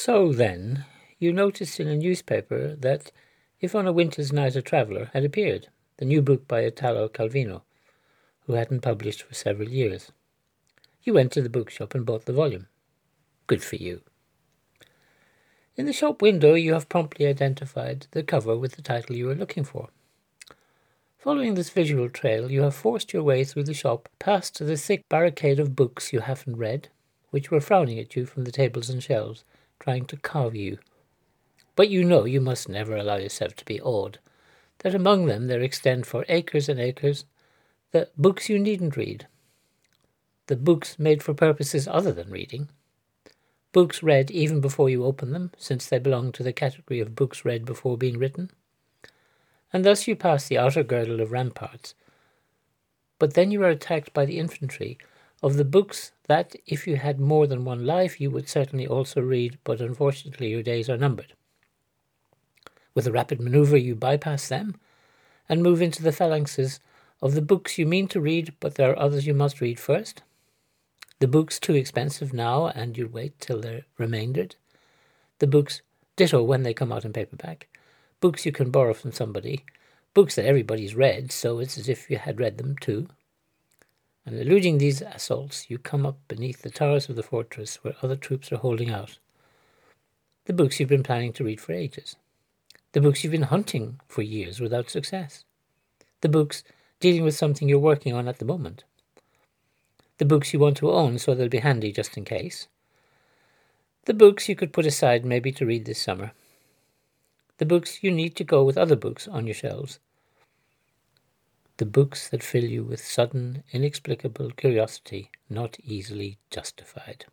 So then, you noticed in a newspaper that If on a Winter's Night a Traveller had appeared, the new book by Italo Calvino, who hadn't published for several years. You went to the bookshop and bought the volume. Good for you. In the shop window, you have promptly identified the cover with the title you were looking for. Following this visual trail, you have forced your way through the shop past the thick barricade of books you haven't read, which were frowning at you from the tables and shelves, trying to carve you. But you know you must never allow yourself to be awed, that among them there extend for acres and acres the books you needn't read, the books made for purposes other than reading, books read even before you open them, since they belong to the category of books read before being written, and thus you pass the outer girdle of ramparts. But then you are attacked by the infantry of the books that, if you had more than one life, you would certainly also read, but unfortunately your days are numbered. With a rapid maneuver, you bypass them and move into the phalanxes of the books you mean to read, but there are others you must read first. The books too expensive now, and you wait till they're remaindered. The books ditto when they come out in paperback. Books you can borrow from somebody. Books that everybody's read, so it's as if you had read them too. And eluding these assaults, you come up beneath the towers of the fortress where other troops are holding out. The books you've been planning to read for ages. The books you've been hunting for years without success. The books dealing with something you're working on at the moment. The books you want to own so they'll be handy just in case. The books you could put aside maybe to read this summer. The books you need to go with other books on your shelves. The books that fill you with sudden, inexplicable curiosity not easily justified.